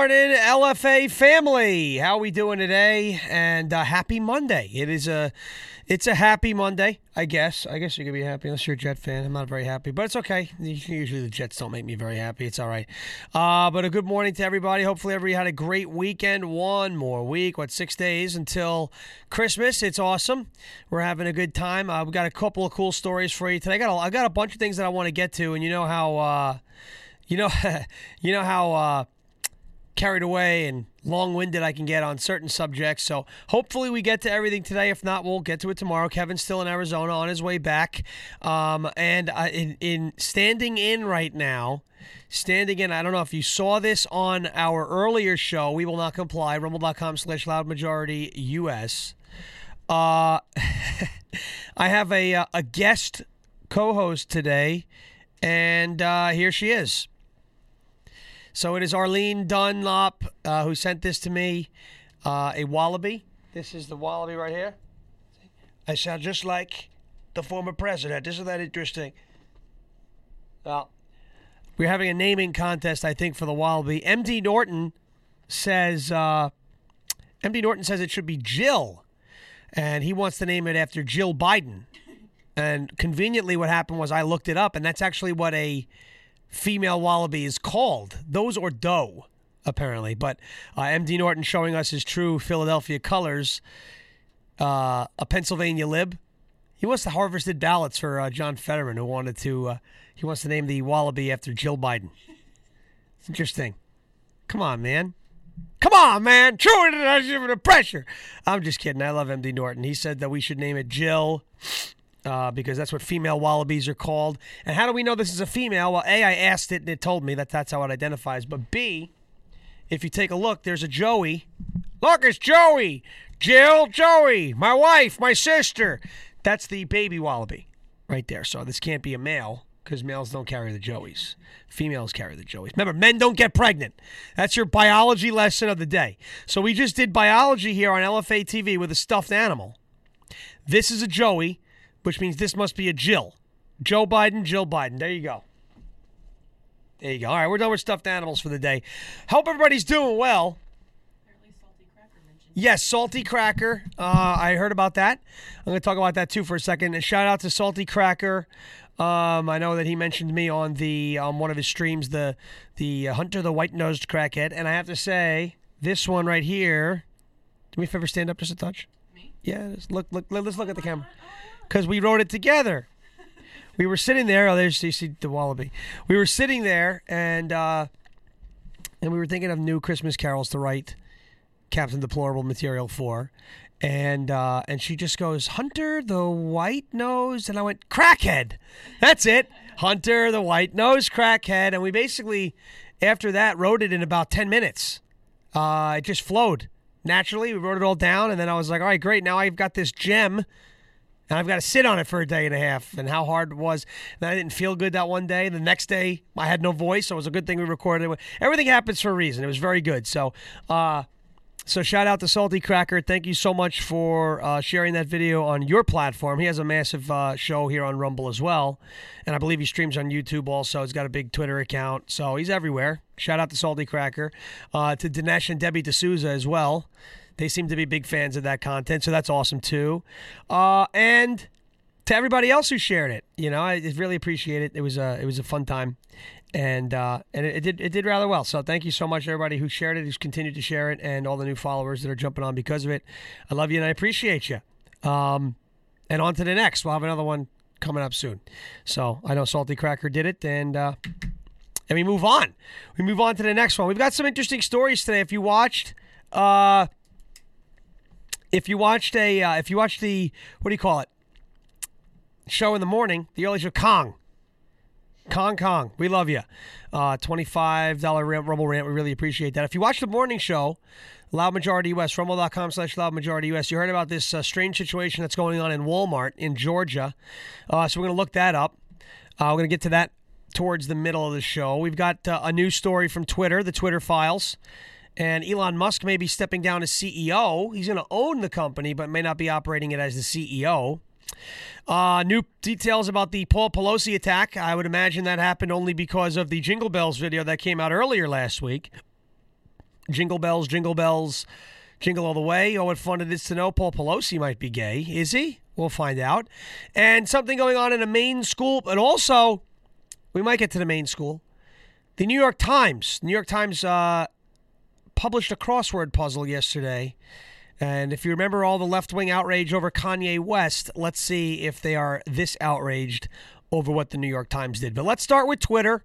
Morning, LFA family. How we doing today? And uh, happy Monday. It is a, it's a happy Monday, I guess. I guess you could be happy unless you're a Jet fan. I'm not very happy, but it's okay. Usually the Jets don't make me very happy. It's all right. Uh, but a good morning to everybody. Hopefully everybody had a great weekend. One more week. What six days until Christmas? It's awesome. We're having a good time. Uh, we got a couple of cool stories for you today. I got a, I got a bunch of things that I want to get to, and you know how. Uh, you know, you know how uh, carried away and long-winded I can get on certain subjects. So hopefully we get to everything today. If not, we'll get to it tomorrow. Kevin's still in Arizona on his way back, um, and uh, in, in standing in right now. Standing in, I don't know if you saw this on our earlier show. We will not comply. Rumble.com slash loud majority US. Uh, I have a, uh, a guest co host today, and uh, here she is. So it is Arlene Dunlop uh, who sent this to me. Uh, a wallaby. This is the wallaby right here. I sound just like the former president. Isn't that interesting? Well, we're having a naming contest, I think, for the wallaby. MD Norton says uh, MD Norton says it should be Jill, and he wants to name it after Jill Biden. And conveniently, what happened was I looked it up, and that's actually what a female wallaby is called. Those or doe, apparently. But uh, MD Norton showing us his true Philadelphia colors. Uh, a Pennsylvania lib. He wants to harvested ballots for uh, John Fetterman, who wanted to. Uh, he wants to name the wallaby after Jill Biden. It's interesting. Come on, man. Come on, man. True the pressure. I'm just kidding. I love MD Norton. He said that we should name it Jill uh, because that's what female wallabies are called. And how do we know this is a female? Well, A, I asked it and it told me that that's how it identifies. But B, if you take a look, there's a Joey. Look, it's Joey. Jill, Joey, my wife, my sister. That's the baby wallaby right there. So this can't be a male because males don't carry the Joeys. Females carry the Joeys. Remember, men don't get pregnant. That's your biology lesson of the day. So we just did biology here on LFA TV with a stuffed animal. This is a Joey which means this must be a Jill. Joe Biden, Jill Biden. There you go. There you go. All right, we're done with stuffed animals for the day. Hope everybody's doing well. Yes, Salty Cracker. Uh, I heard about that. I'm going to talk about that too for a second. And shout out to Salty Cracker. Um, I know that he mentioned me on the on one of his streams, the the Hunter the White Nosed Crackhead, and I have to say this one right here. Do me a favor, stand up just a touch. Me? Yeah, look, look. Let's look at the camera because we wrote it together. We were sitting there. Oh, there's you see the wallaby. We were sitting there, and uh, and we were thinking of new Christmas carols to write Captain Deplorable material for, and uh, and she just goes Hunter the White Nose, and I went crackhead. That's it, Hunter the White Nose crackhead, and we basically after that wrote it in about ten minutes. Uh, it just flowed naturally. We wrote it all down, and then I was like, all right, great. Now I've got this gem and I've got to sit on it for a day and a half. And how hard it was. And I didn't feel good that one day. The next day, I had no voice, so it was a good thing we recorded it. Everything happens for a reason. It was very good. So, uh, so shout out to Salty Cracker. Thank you so much for uh, sharing that video on your platform. He has a massive uh, show here on Rumble as well, and I believe he streams on YouTube also. He's got a big Twitter account, so he's everywhere. Shout out to Salty Cracker, uh, to Dinesh and Debbie D'Souza as well. They seem to be big fans of that content, so that's awesome too. Uh, and to everybody else who shared it, you know, I really appreciate it. It was a it was a fun time, and uh, and it, it, did it did rather well. So thank you so much, everybody who shared it, who's continued to share it, and all the new followers that are jumping on because of it. I love you and I appreciate you. Um, and on to the next. We'll have another one coming up soon. So I know Salty Cracker did it, and. Uh, and we move on. We move on to the next one. We've got some interesting stories today. If you watched uh, if you watched a, uh, if you watched the, what do you call it? Show in the morning, the early show, Kong. Kong Kong, we love you. Uh, $25 rant, Rumble Rant, we really appreciate that. If you watch the morning show, Loud Majority US, rumble.com slash Loud Majority US, you heard about this uh, strange situation that's going on in Walmart in Georgia. Uh, so we're going to look that up. Uh, we're going to get to that towards the middle of the show. We've got uh, a new story from Twitter, the Twitter files. And Elon Musk may be stepping down as CEO. He's going to own the company, but may not be operating it as the CEO. Uh, new details about the Paul Pelosi attack. I would imagine that happened only because of the Jingle Bells video that came out earlier last week. Jingle bells, jingle bells, jingle all the way. Oh, what fun it is to know Paul Pelosi might be gay. Is he? We'll find out. And something going on in a Maine school, but also, we might get to the Maine school. The New York Times. New York Times uh, published a crossword puzzle yesterday. And if you remember all the left wing outrage over Kanye West, let's see if they are this outraged over what the New York Times did. But let's start with Twitter.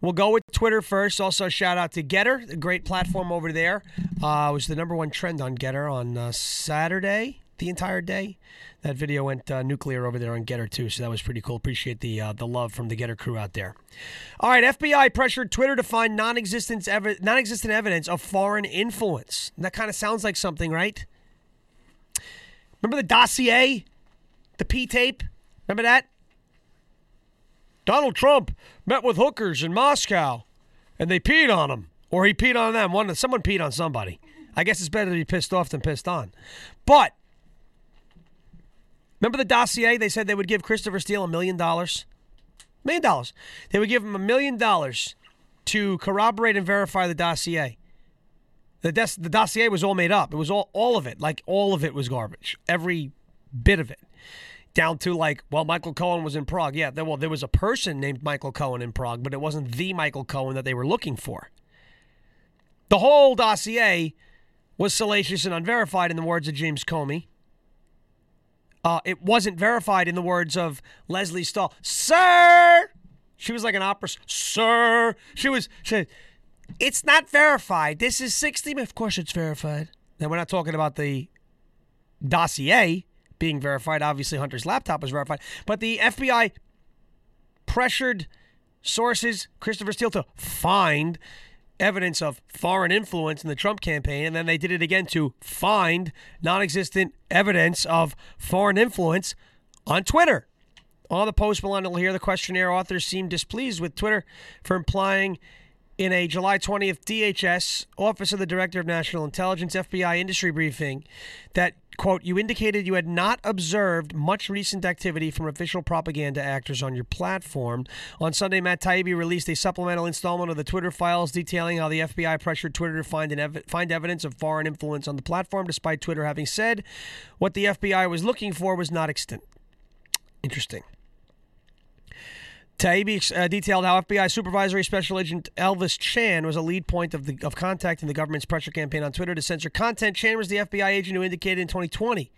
We'll go with Twitter first. Also, shout out to Gettr, a great platform over there. Uh, was the number one trend on Gettr on uh, Saturday, the entire day. That video went uh, nuclear over there on Gettr too, so that was pretty cool. Appreciate the uh, the love from the Gettr crew out there. All right, FBI pressured Twitter to find non-existent ev- non-existent evidence of foreign influence. And that kind of sounds like something, right? Remember the dossier, the P tape. Remember that? Donald Trump met with hookers in Moscow, and they peed on him, or he peed on them. One, someone peed on somebody. I guess it's better to be pissed off than pissed on. But remember the dossier? They said they would give Christopher Steele a million dollars. Million dollars. They would give him a million dollars to corroborate and verify the dossier. The, des- the dossier was all made up. It was all all of it, like all of it was garbage. Every bit of it down to like, well, Michael Cohen was in Prague. Yeah, well, there was a person named Michael Cohen in Prague, but it wasn't the Michael Cohen that they were looking for. The whole dossier was salacious and unverified, in the words of James Comey. Uh, it wasn't verified in the words of Lesley Stahl. Sir! She was like an opera. Sir! She was. She, it's not verified. This is 60. Of course, it's verified. Now, we're not talking about the dossier being verified. Obviously, Hunter's laptop was verified. But the FBI pressured sources, Christopher Steele, to find evidence of foreign influence in the Trump campaign. And then they did it again to find non existent evidence of foreign influence on Twitter. On the post millennial here, the questionnaire authors seem displeased with Twitter for implying in a July 20th DHS, Office of the Director of National Intelligence, FBI industry briefing that, quote, you indicated you had not observed much recent activity from official propaganda actors on your platform. On Sunday, Matt Taibbi released a supplemental installment of the Twitter files detailing how the FBI pressured Twitter to find, ev- find evidence of foreign influence on the platform, despite Twitter having said what the FBI was looking for was not extant. Interesting. Taibbi uh, detailed how FBI Supervisory Special Agent Elvis Chan was a lead point of the of contacting the government's pressure campaign on Twitter to censor content. Chan was the FBI agent who indicated in 2020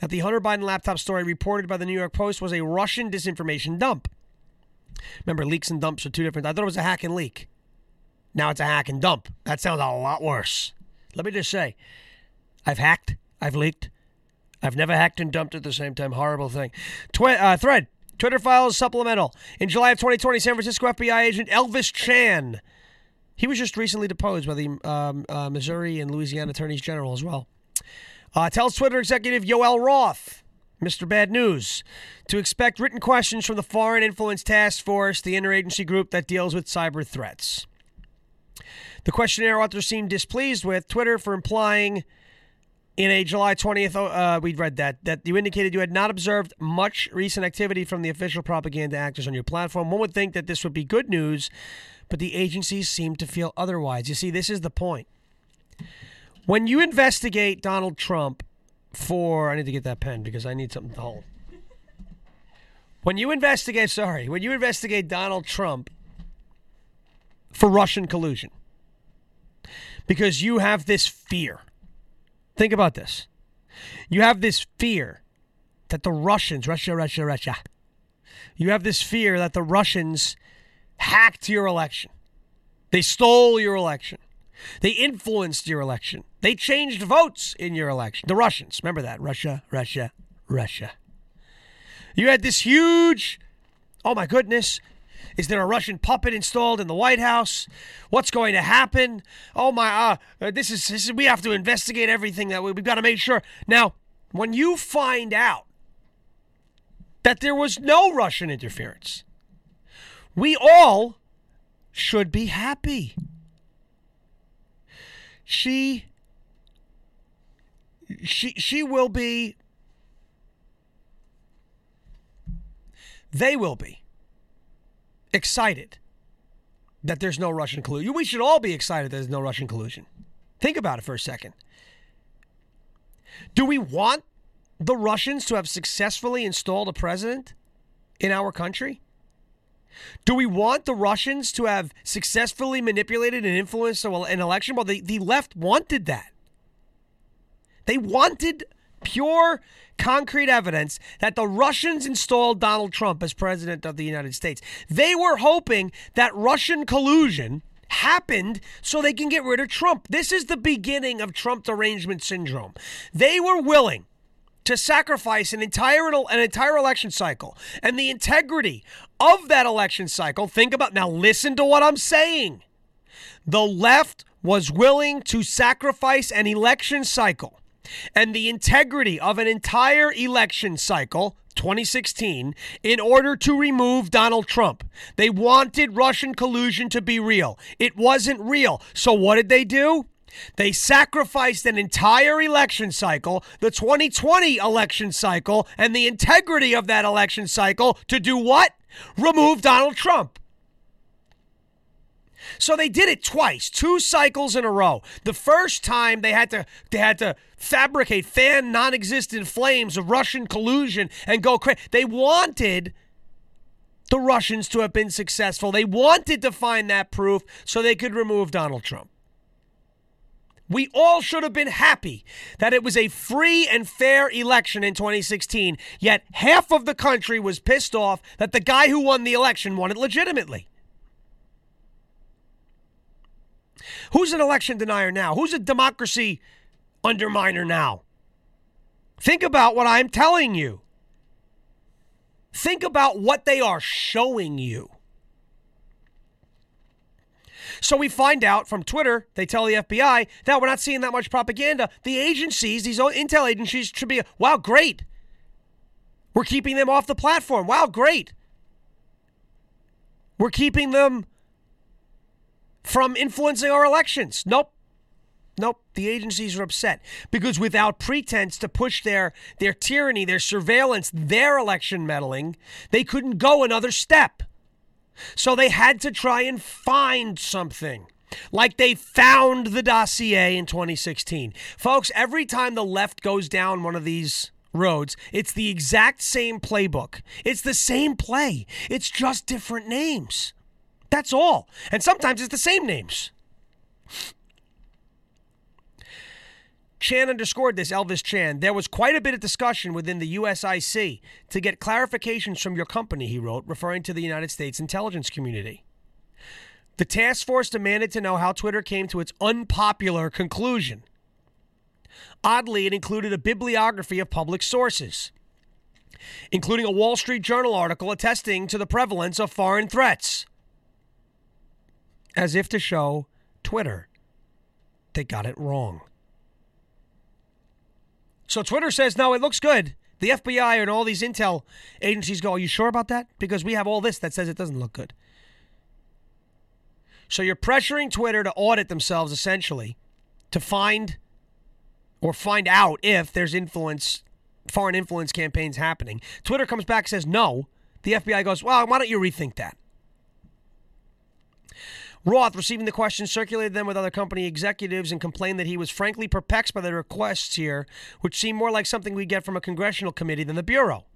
that the Hunter Biden laptop story reported by the New York Post was a Russian disinformation dump. Remember, leaks and dumps are two different. I thought it was a hack and leak. Now it's a hack and dump. That sounds a lot worse. Let me just say, I've hacked, I've leaked, I've never hacked and dumped at the same time. Horrible thing. Twi- uh, thread. Twitter files supplemental. In July of 2020, San Francisco FBI agent Elvis Chan. He was just recently deposed by the um, uh, Missouri and Louisiana attorneys general as well. Uh, tells Twitter executive Yoel Roth, Mr. Bad News, to expect written questions from the Foreign Influence Task Force, the interagency group that deals with cyber threats. The questionnaire authors seemed displeased with Twitter for implying in a July 20th, uh, we read that, that you indicated you had not observed much recent activity from the official propaganda actors on your platform. One would think that this would be good news, but the agencies seem to feel otherwise. You see, this is the point. When you investigate Donald Trump for, I need to get that pen because I need something to hold. When you investigate, sorry, when you investigate Donald Trump for Russian collusion, because you have this fear Think about this. You have this fear that the Russians, Russia, Russia, Russia, you have this fear that the Russians hacked your election. They stole your election. They influenced your election. They changed votes in your election. The Russians, remember that. Russia, Russia, Russia. You had this huge, oh my goodness, is there a Russian puppet installed in the White House? What's going to happen? Oh my, uh, uh, this is, this is we have to investigate everything that we, we've got to make sure. Now, when you find out that there was no Russian interference, we all should be happy. She she she will be they will be excited that there's no Russian collusion. We should all be excited that there's no Russian collusion. Think about it for a second. Do we want the Russians to have successfully installed a president in our country? Do we want the Russians to have successfully manipulated and influenced an election? Well, the, the left wanted that. They wanted pure, concrete evidence that the Russians installed Donald Trump as president of the United States. They were hoping that Russian collusion happened so they can get rid of Trump. This is the beginning of Trump derangement syndrome. They were willing to sacrifice an entire an entire election cycle and the integrity of that election cycle. Think about now listen to what I'm saying. The left was willing to sacrifice an election cycle and the integrity of an entire election cycle 2016 in order to remove Donald Trump. They wanted Russian collusion to be real. It wasn't real. So what did they do? They sacrificed an entire election cycle, the 2020 election cycle, and the integrity of that election cycle to do what? Remove Donald Trump. So they did it twice, two cycles in a row. The first time they had to they had to fabricate fan non-existent flames of Russian collusion and go crazy. They wanted the Russians to have been successful. They wanted to find that proof so they could remove Donald Trump. We all should have been happy that it was a free and fair election in 2016, yet half of the country was pissed off that the guy who won the election won it legitimately. Who's an election denier now? Who's a democracy underminer now? Think about what I'm telling you. Think about what they are showing you. So we find out from Twitter, they tell the FBI that we're not seeing that much propaganda. The agencies, these intel agencies, should be, wow, great. We're keeping them off the platform. Wow, great. We're keeping them from influencing our elections. Nope. Nope, the agencies are upset because without pretense to push their their tyranny, their surveillance, their election meddling, they couldn't go another step. So they had to try and find something. Like they found the dossier in 2016. Folks, every time the left goes down one of these roads, it's the exact same playbook. It's the same play. It's just different names. That's all. And sometimes it's the same names. Chan underscored this, Elvis Chan. There was quite a bit of discussion within the USIC to get clarifications from your company, he wrote, referring to the United States intelligence community. The task force demanded to know how Twitter came to its unpopular conclusion. Oddly, it included a bibliography of public sources, including a Wall Street Journal article attesting to the prevalence of foreign threats as if to show Twitter they got it wrong. So Twitter says, no, it looks good. The FBI and all these intel agencies go, Are you sure about that? Because we have all this that says it doesn't look good. So you're pressuring Twitter to audit themselves essentially to find or find out if there's influence, foreign influence campaigns happening. Twitter comes back says no. The FBI goes, Well, why don't you rethink that? Roth, receiving the questions, circulated them with other company executives and complained that he was frankly perplexed by the requests here, which seemed more like something we get from a congressional committee than the Bureau.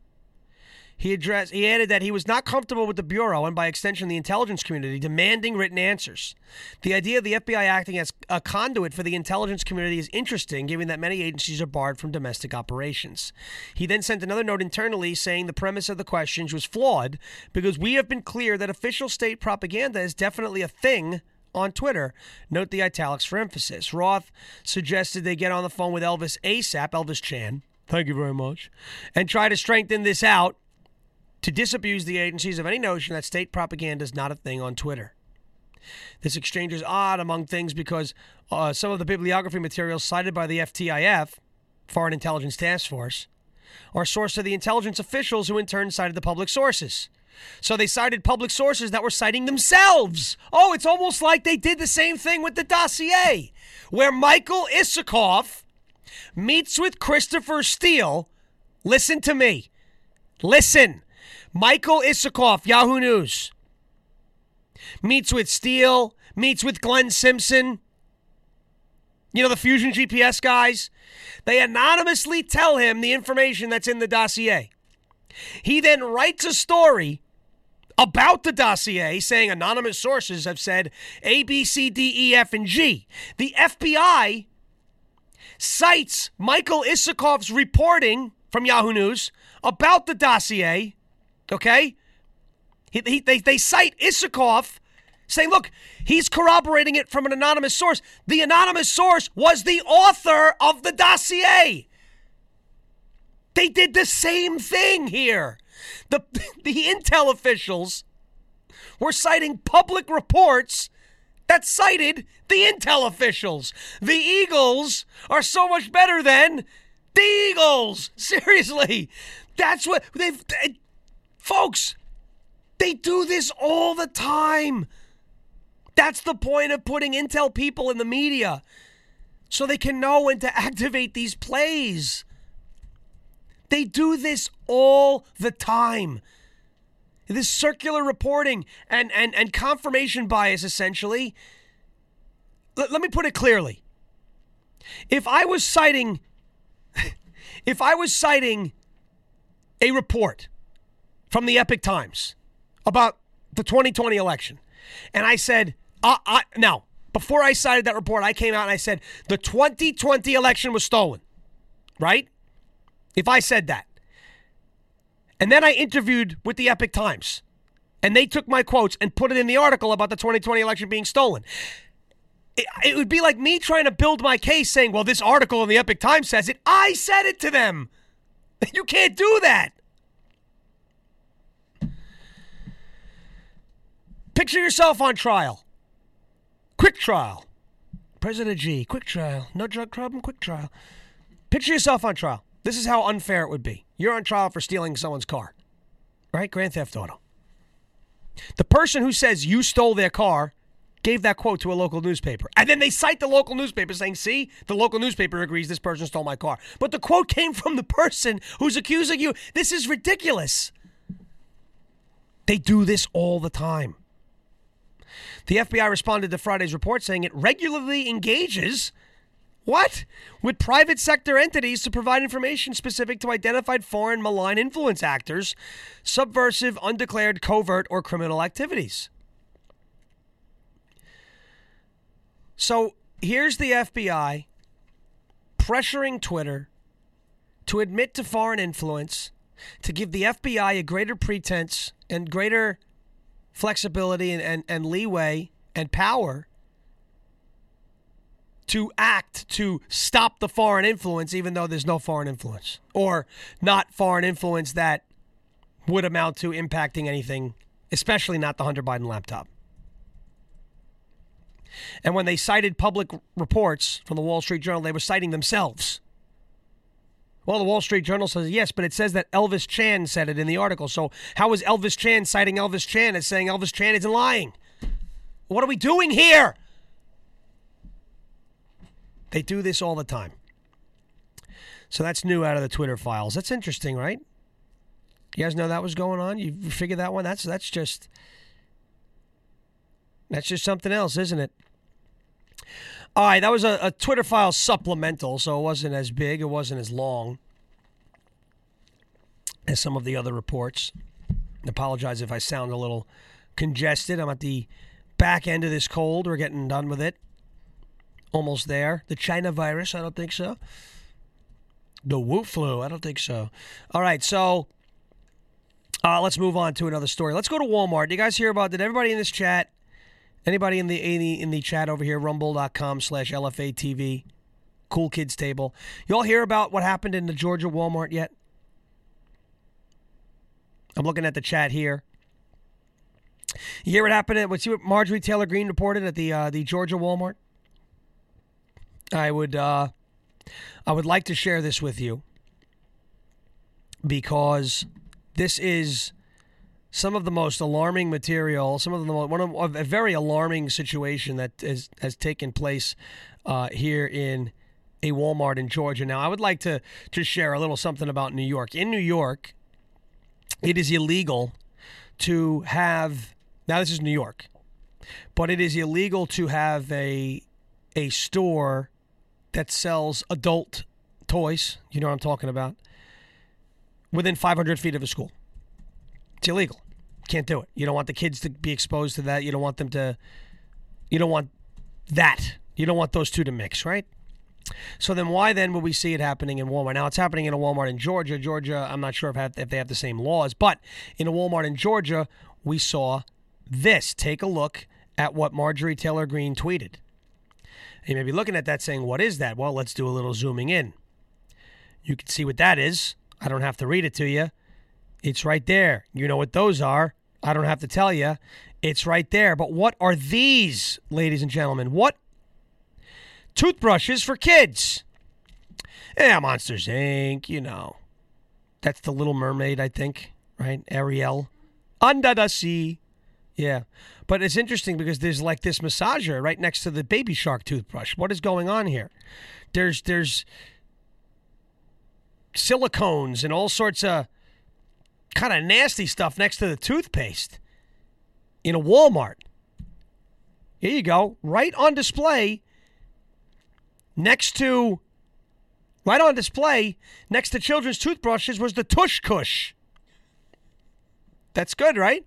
He addressed he added that he was not comfortable with the bureau and by extension the intelligence community demanding written answers. The idea of the FBI acting as a conduit for the intelligence community is interesting given that many agencies are barred from domestic operations. He then sent another note internally saying the premise of the questions was flawed because we have been clear that official state propaganda is definitely a thing on Twitter. Note the italics for emphasis. Roth suggested they get on the phone with Elvis ASAP, Elvis Chan. Thank you very much. And try to strengthen this out to disabuse the agencies of any notion that state propaganda is not a thing on Twitter. This exchange is odd among things because uh, some of the bibliography materials cited by the FTIF, Foreign Intelligence Task Force, are sourced to the intelligence officials who in turn cited the public sources. So they cited public sources that were citing themselves. Oh, it's almost like they did the same thing with the dossier, where Michael Isikoff meets with Christopher Steele. Listen to me. Listen. Michael Isikoff, Yahoo News, meets with Steele, meets with Glenn Simpson. You know, the Fusion GPS guys? They anonymously tell him the information that's in the dossier. He then writes a story about the dossier saying anonymous sources have said A, B, C, D, E, F, and G. The FBI cites Michael Isikoff's reporting from Yahoo News about the dossier. Okay? He, he, they, they cite Isikoff saying, look, he's corroborating it from an anonymous source. The anonymous source was the author of the dossier. They did the same thing here. The, the intel officials were citing public reports that cited the intel officials. The Eagles are so much better than the Eagles. Seriously. That's what they've. Folks, they do this all the time. That's the point of putting intel people in the media so they can know when to activate these plays. They do this all the time. This circular reporting and, and, and confirmation bias, essentially. L- let me put it clearly. If I was citing, if I was citing a report from the Epoch Times about the 2020 election, and I said, uh, I, now, before I cited that report, I came out and I said the 2020 election was stolen, right? if I said that. And then I interviewed with the Epoch Times, and they took my quotes and put it in the article about the 2020 election being stolen. It, it would be like me trying to build my case saying, well, this article in the Epoch Times says it. I said it to them. You can't do that. Picture yourself on trial. Quick trial. President G, quick trial. No drug problem, quick trial. Picture yourself on trial. This is how unfair it would be. You're on trial for stealing someone's car, right? Grand Theft Auto. The person who says you stole their car gave that quote to a local newspaper. And then they cite the local newspaper saying, see, the local newspaper agrees this person stole my car. But the quote came from the person who's accusing you. This is ridiculous. They do this all the time. The FBI responded to Friday's report saying it regularly engages what? With private sector entities to provide information specific to identified foreign malign influence actors, subversive, undeclared, covert, or criminal activities. So here's the FBI pressuring Twitter to admit to foreign influence, to give the FBI a greater pretense and greater flexibility and, and, and leeway and power to act to stop the foreign influence, even though there's no foreign influence, or not foreign influence that would amount to impacting anything, especially not the Hunter Biden laptop. And when they cited public reports from the Wall Street Journal, they were citing themselves. Well, the Wall Street Journal says yes, but it says that Elvis Chan said it in the article. So how is Elvis Chan citing Elvis Chan as saying Elvis Chan isn't lying? What are we doing here? They do this all the time. So that's new out of the Twitter files. That's interesting, right? You guys know that was going on? You figured that one? That's that's just that's just something else, isn't it? All right, that was a, a Twitter file supplemental, so it wasn't as big, it wasn't as long as some of the other reports. I apologize if I sound a little congested. I'm at the back end of this cold. We're getting done with it almost there. The China virus, I don't think so. The Wu flu, I don't think so. All right, so uh, let's move on to another story. Let's go to Walmart. Did you guys hear about? Did everybody in this chat? Anybody in the in the, in the chat over here? Rumble.com slash LFA TV. Cool Kids Table. You all hear about what happened in the Georgia Walmart yet? I'm looking at the chat here. You hear what happened? At, what Marjorie Taylor Greene reported at the uh, the Georgia Walmart? I would uh, I would like to share this with you because this is some of the most alarming material, some of the most one of a very alarming situation that has has taken place uh, here in a Walmart in Georgia. Now, I would like to to share a little something about New York. In New York, it is illegal to have now this is New York, but it is illegal to have a a store that sells adult toys. You know what I'm talking about? Within 500 feet of a school, it's illegal. Can't do it. You don't want the kids to be exposed to that. You don't want them to. You don't want that. You don't want those two to mix, right? So then, why then would we see it happening in Walmart? Now it's happening in a Walmart in Georgia. Georgia, I'm not sure if, if they have the same laws, but in a Walmart in Georgia, we saw this. Take a look at what Marjorie Taylor Greene tweeted. You may be looking at that saying, What is that? Well, let's do a little zooming in. You can see what that is. I don't have to read it to you. It's right there. You know what those are. I don't have to tell you. It's right there. But what are these, ladies and gentlemen? What toothbrushes for kids? Yeah, Monsters Inc., you know. That's the Little Mermaid, I think, right? Ariel. Under the sea. Yeah. But it's interesting because there's like this massager right next to the baby shark toothbrush. What is going on here? There's there's silicones and all sorts of kind of nasty stuff next to the toothpaste in a Walmart. Here you go, right on display next to right on display next to children's toothbrushes was the Tush Kush. That's good, right?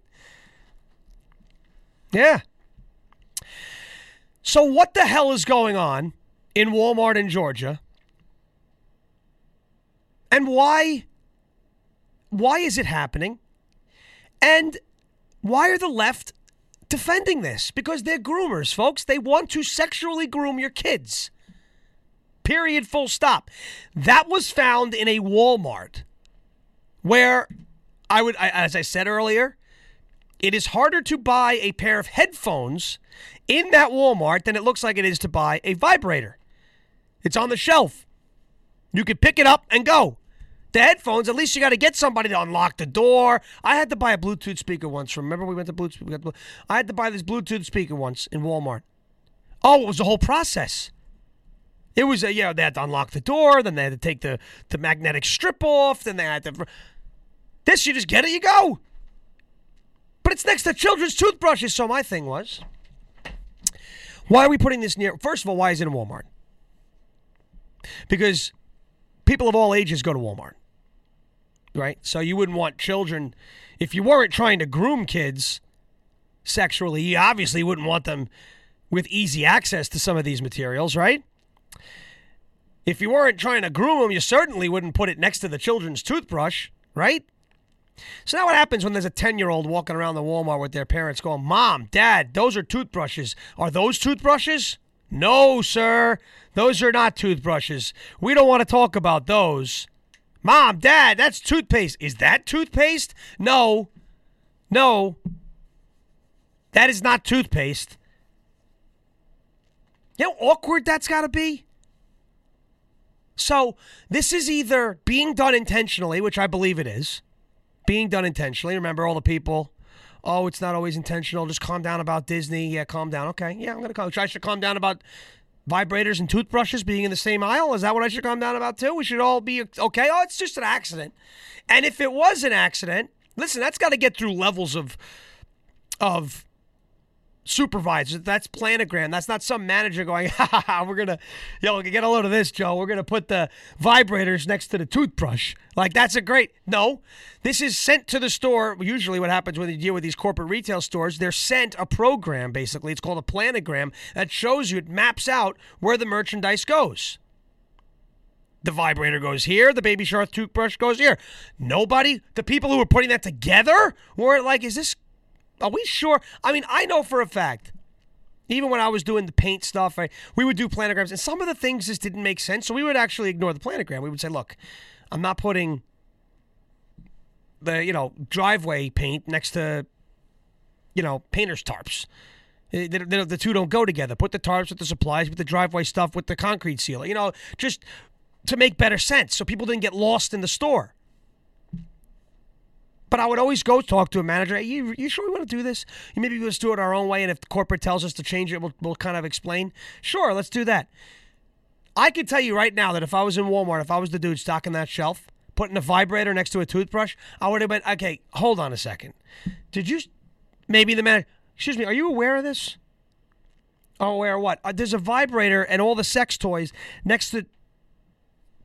Yeah. So what the hell is going on in Walmart in Georgia? And why why is it happening? And why are the left defending this? Because they're groomers, folks. They want to sexually groom your kids. Period, full stop. That was found in a Walmart where I would, as I said earlier, it is harder to buy a pair of headphones in that Walmart than it looks like it is to buy a vibrator. It's on the shelf. You could pick it up and go the headphones, at least you got to get somebody to unlock the door. I had to buy a Bluetooth speaker once. Remember, we went to Bluetooth. I had to buy this Bluetooth speaker once in Walmart. Oh, it was a whole process. It was a, yeah, they had to unlock the door, then they had to take the, the magnetic strip off, then they had to. This, you just get it, you go. But it's next to children's toothbrushes. So my thing was, why are we putting this near? First of all, why is it in Walmart? Because people of all ages go to Walmart right? So you wouldn't want children, if you weren't trying to groom kids sexually, you obviously wouldn't want them with easy access to some of these materials, right? If you weren't trying to groom them, you certainly wouldn't put it next to the children's toothbrush, right? So now what happens when there's a 10 year old walking around the Walmart with their parents going, Mom, Dad, those are toothbrushes. Are those toothbrushes? No, sir. Those are not toothbrushes. We don't want to talk about those. Mom, Dad, that's toothpaste. Is that toothpaste? No. No. That is not toothpaste. You know how awkward that's got to be? So, this is either being done intentionally, which I believe it is, being done intentionally. Remember all the people, oh, it's not always intentional. Just calm down about Disney. Yeah, calm down. Okay. Yeah, I'm going to calm. I should calm down about vibrators and toothbrushes being in the same aisle? Is that what I should calm down about too? We should all be okay. Oh, it's just an accident. And if it was an accident, listen, that's got to get through levels of of supervisor. That's planogram. That's not some manager going, ha ha ha, we're going to, yo, get a load of this, Joe. We're going to put the vibrators next to the toothbrush. Like, that's a great, no. This is sent to the store. Usually, what happens when you deal with these corporate retail stores, they're sent a program, basically. It's called a planogram that shows you, it maps out where the merchandise goes. The vibrator goes here. The baby shark toothbrush goes here. Nobody, the people who were putting that together were like, is this are we sure? I mean, I know for a fact. Even when I was doing the paint stuff, I, we would do planograms, and some of the things just didn't make sense. So we would actually ignore the planogram. We would say, "Look, I'm not putting the you know driveway paint next to you know painters tarps. Eh, the, two don't go together. Put the tarps with the supplies, with the driveway stuff, with the concrete sealer. You know, just to make better sense, so people didn't get lost in the store. But I would always go talk to a manager. Hey, you, you sure we want to do this? Maybe let's do it our own way. And if the corporate tells us to change it, we'll, we'll kind of explain. Sure, let's do that. I can tell you right now that if I was in Walmart, if I was the dude stocking that shelf, putting a vibrator next to a toothbrush, I would have been okay. Hold on a second. Did you? Maybe the man. Excuse me. Are you aware of this? Oh, aware of what? Uh, there's a vibrator and all the sex toys next to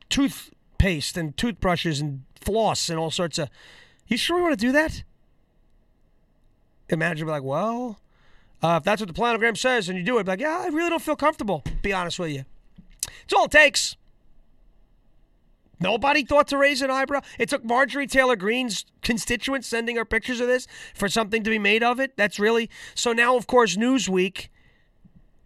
toothpaste and toothbrushes and floss and all sorts of. You sure we want to do that? The manager be like, well, uh, if that's what the planogram says and you do it, be like, yeah, I really don't feel comfortable, be honest with you. It's all it takes. Nobody thought to raise an eyebrow. It took Marjorie Taylor Greene's constituents sending her pictures of this for something to be made of it. That's really so now, of course, Newsweek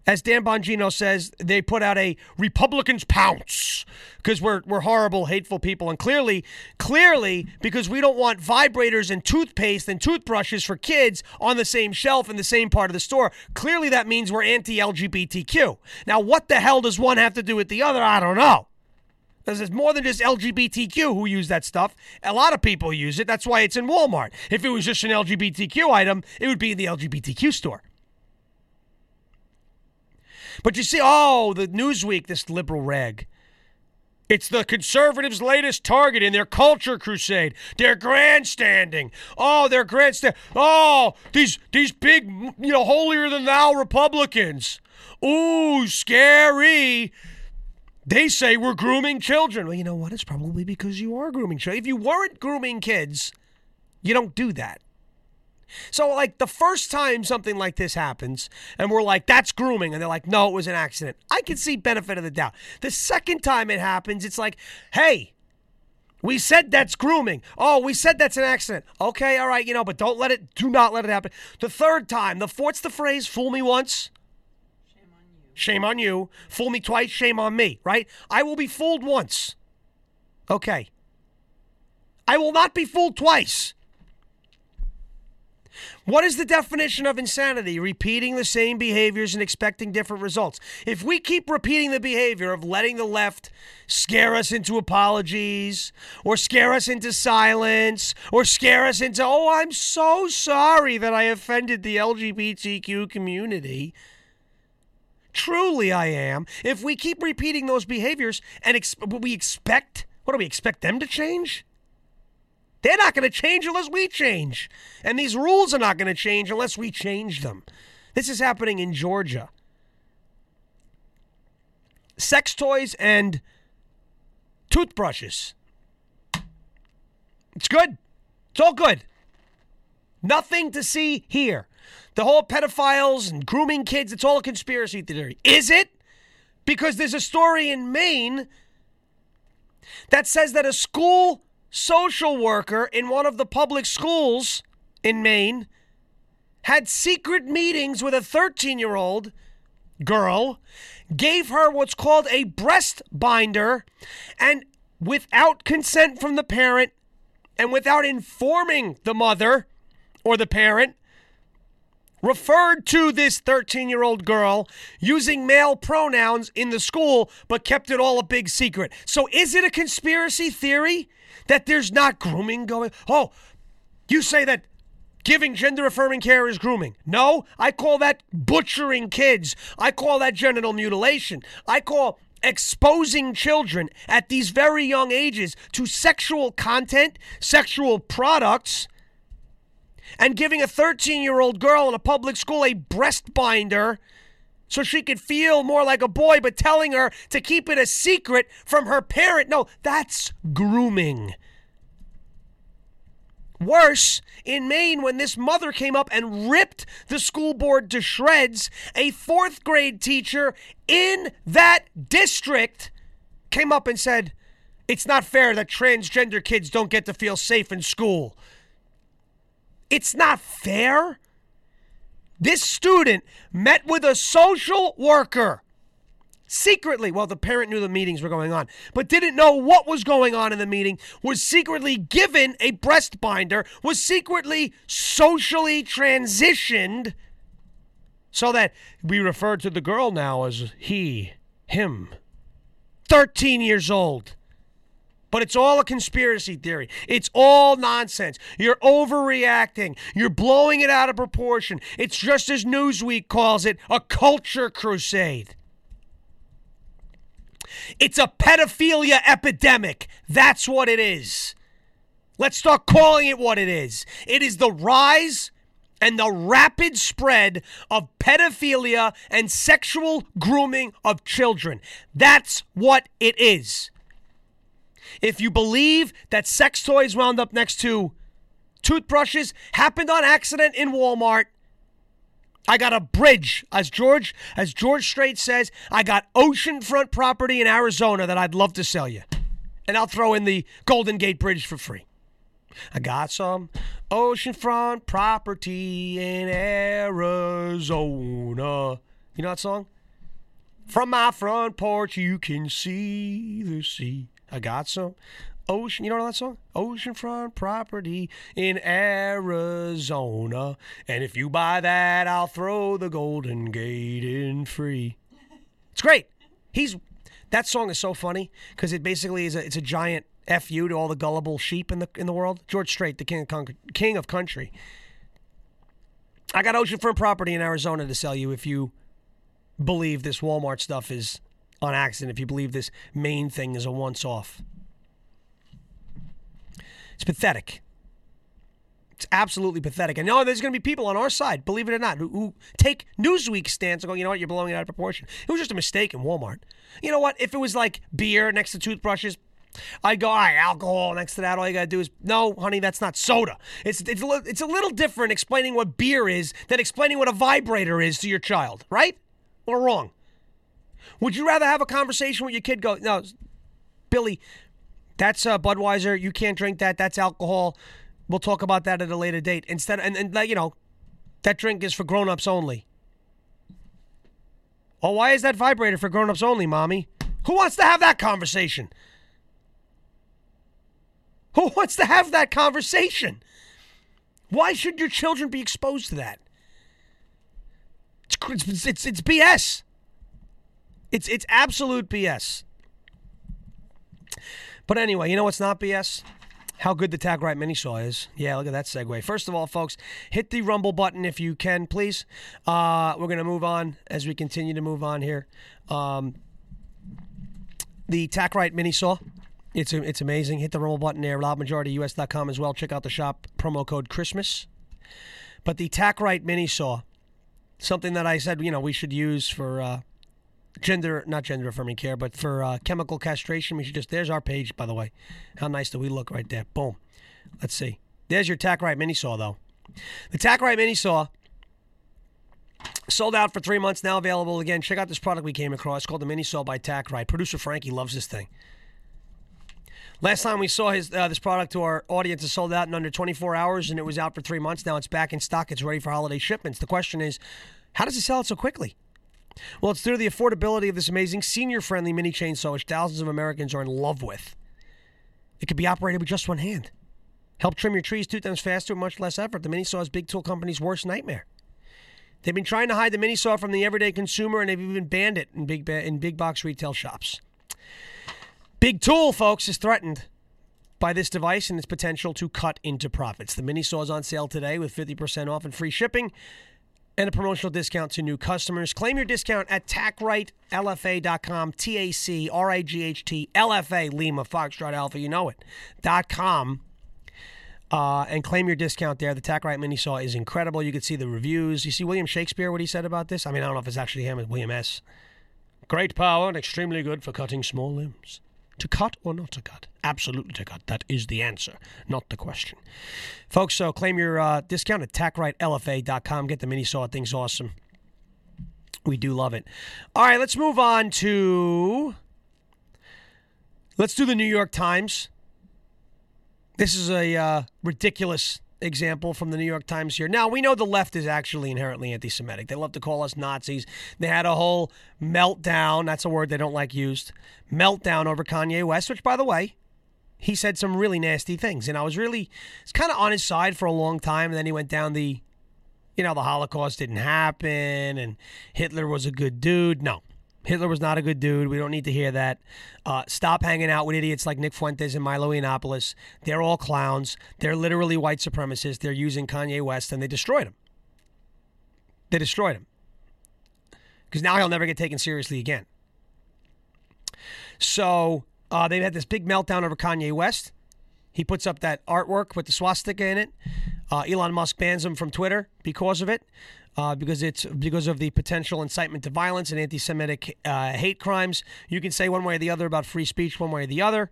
as Dan Bongino says, they put out a Republicans pounce because we're we're horrible, hateful people, and clearly, clearly, because we don't want vibrators and toothpaste and toothbrushes for kids on the same shelf in the same part of the store. Clearly, that means we're anti-LGBTQ. Now, what the hell does one have to do with the other? I don't know. Because it's more than just LGBTQ who use that stuff. A lot of people use it. That's why it's in Walmart. If it was just an LGBTQ item, it would be in the LGBTQ store. But you see, oh, the Newsweek, this liberal rag. It's the conservatives' latest target in their culture crusade. They're grandstanding. Oh, they're grandstand. Oh, these these big, you know, holier than thou Republicans. Ooh, scary. They say we're grooming children. Well, you know what? It's probably because you are grooming children. If you weren't grooming kids, you don't do that. So, like, the first time something like this happens, and we're like, that's grooming, and they're like, no, it was an accident. I can see benefit of the doubt. The second time it happens, it's like, hey, we said that's grooming. Oh, we said that's an accident. Okay, all right, you know, but don't let it, do not let it happen. The third time, the what's the phrase? Fool me once. Shame on you. Shame on you. Fool me twice, shame on me, right? I will be fooled once. Okay. I will not be fooled twice. What is the definition of insanity? Repeating the same behaviors and expecting different results. If we keep repeating the behavior of letting the left scare us into apologies, or scare us into silence, or scare us into, oh, I'm so sorry that I offended the LGBTQ community. Truly, I am. If we keep repeating those behaviors and ex- we expect, what do we expect them to change? They're not going to change unless we change. And these rules are not going to change unless we change them. This is happening in Georgia. Sex toys and toothbrushes. It's good. It's all good. Nothing to see here. The whole pedophiles and grooming kids, it's all a conspiracy theory. Is it? Because there's a story in Maine that says that a school social worker in one of the public schools in Maine had secret meetings with a 13 year old girl, gave her what's called a breast binder, and without consent from the parent and without informing the mother or the parent, referred to this 13 year old girl using male pronouns in the school, but kept it all a big secret. So, is it a conspiracy theory that there's not grooming going. Oh, you say that giving gender affirming care is grooming. No, I call that butchering kids. I call that genital mutilation. I call exposing children at these very young ages to sexual content, sexual products, and giving a 13 year old girl in a public school a breast binder so she could feel more like a boy, but telling her to keep it a secret from her parent. No, that's grooming. Worse, in Maine, when this mother came up and ripped the school board to shreds, a fourth grade teacher in that district came up and said, It's not fair that transgender kids don't get to feel safe in school. It's not fair. This student met with a social worker secretly, well, the parent knew the meetings were going on, but didn't know what was going on in the meeting, was secretly given a breast binder, was secretly socially transitioned so that we refer to the girl now as he, him. 13 years old. But it's all a conspiracy theory. It's all nonsense. You're overreacting. You're blowing it out of proportion. It's just as Newsweek calls it a culture crusade. It's a pedophilia epidemic. That's what it is. Let's start calling it what it is. It is the rise and the rapid spread of pedophilia and sexual grooming of children. That's what it is. If you believe that sex toys wound up next to toothbrushes happened on accident in Walmart, I got a bridge, as George as George Strait says, I got oceanfront property in Arizona that I'd love to sell you. And I'll throw in the Golden Gate Bridge for free. I got some oceanfront property in Arizona. You know that song? From my front porch, you can see the sea. I got some ocean. You know that song? Oceanfront property in Arizona. And if you buy that, I'll throw the Golden Gate in free. It's great. He's that song is so funny because it basically is a it's a giant fu to all the gullible sheep in the in the world. George Strait, the king of con- king of country. I got oceanfront property in Arizona to sell you if you believe this Walmart stuff is on accident. If you believe this Maine thing is a once off. It's pathetic. It's absolutely pathetic. And no, there's going to be people on our side, believe it or not, who, who take Newsweek stance and go, you know what, you're blowing it out of proportion. It was just a mistake in Walmart. You know what? If it was like beer next to toothbrushes, I'd go, all right, alcohol next to that. All you got to do is, no, honey, that's not soda. It's, it's, it's a little different explaining what beer is than explaining what a vibrator is to your child, right? Or wrong? Would you rather have a conversation with your kid go, no, Billy, that's uh, Budweiser. You can't drink that. That's alcohol. We'll talk about that at a later date. Instead, and, and you know, that drink is for grown-ups only. Oh, why is that vibrator for grown-ups only, mommy? Who wants to have that conversation? Who wants to have that conversation? Why should your children be exposed to that? It's it's it's, it's BS. It's it's absolute BS. But anyway, you know what's not BS? How good the TacRight Mini Saw is. Yeah, look at that segue. First of all, folks, hit the Rumble button if you can, please. Uh, we're going to move on as we continue to move on here. Um, the TacRight Mini Saw. It's, it's amazing. Hit the Rumble button there, loudmajorityus.com as well. Check out the shop, promo code Christmas. But the TacRight Mini Saw, something that I said, you know, we should use for. Uh, gender not gender affirming care but for uh, chemical castration we should just there's our page by the way how nice do we look right there boom let's see there's your tacright mini saw though the tacright mini saw sold out for three months now available again check out this product we came across called the mini saw by tacright producer frankie loves this thing Last time we saw his uh, this product to our audience is sold out in under 24 hours, and it was out for three months. Now it's back in stock. It's ready for holiday shipments. The question is, how does it sell it so quickly? Well, it's through the affordability of this amazing senior friendly mini chainsaw, which thousands of Americans are in love with. It can be operated with just one hand. Help trim your trees two times faster with much less effort. The mini saw is big tool company's worst nightmare. They've been trying to hide the mini saw from the everyday consumer, and they've even banned it in big in big box retail shops. Big Tool, folks, is threatened by this device and its potential to cut into profits. The mini saw is on sale today with 50% off and free shipping and a promotional discount to new customers. Claim your discount at TacRightLFA.com, T A C R I G H T L F A, Lima, Foxtrot Alpha, you know it, dot com. Uh, and claim your discount there. The TacRight Mini Saw is incredible. You can see the reviews. You see William Shakespeare, what he said about this? I mean, I don't know if it's actually him, it's William S. Great power and extremely good for cutting small limbs. To cut or not to cut? Absolutely to cut. That is the answer, not the question. Folks, so claim your uh, discount at tacrightLFA.com. Get the mini saw. Thing's awesome. We do love it. All right, let's move on to. Let's do the New York Times. This is a uh, ridiculous example from the New York Times here. Now, we know the left is actually inherently anti Semitic. They love to call us Nazis. They had a whole meltdown. That's a word they don't like used. Meltdown over Kanye West, which, by the way, he said some really nasty things. And I was really, kind of on his side for a long time. And then he went down the, you know, the Holocaust didn't happen and Hitler was a good dude. No, Hitler was not a good dude. We don't need to hear that. Uh, stop hanging out with idiots like Nick Fuentes and Milo Yiannopoulos. They're all clowns. They're literally white supremacists. They're using Kanye West and they destroyed him. They destroyed him. Because now he'll never get taken seriously again. So uh, they've had this big meltdown over Kanye West. He puts up that artwork with the swastika in it. Uh, Elon Musk bans him from Twitter because of it, uh, because it's because of the potential incitement to violence and anti-Semitic uh, hate crimes. You can say one way or the other about free speech, one way or the other.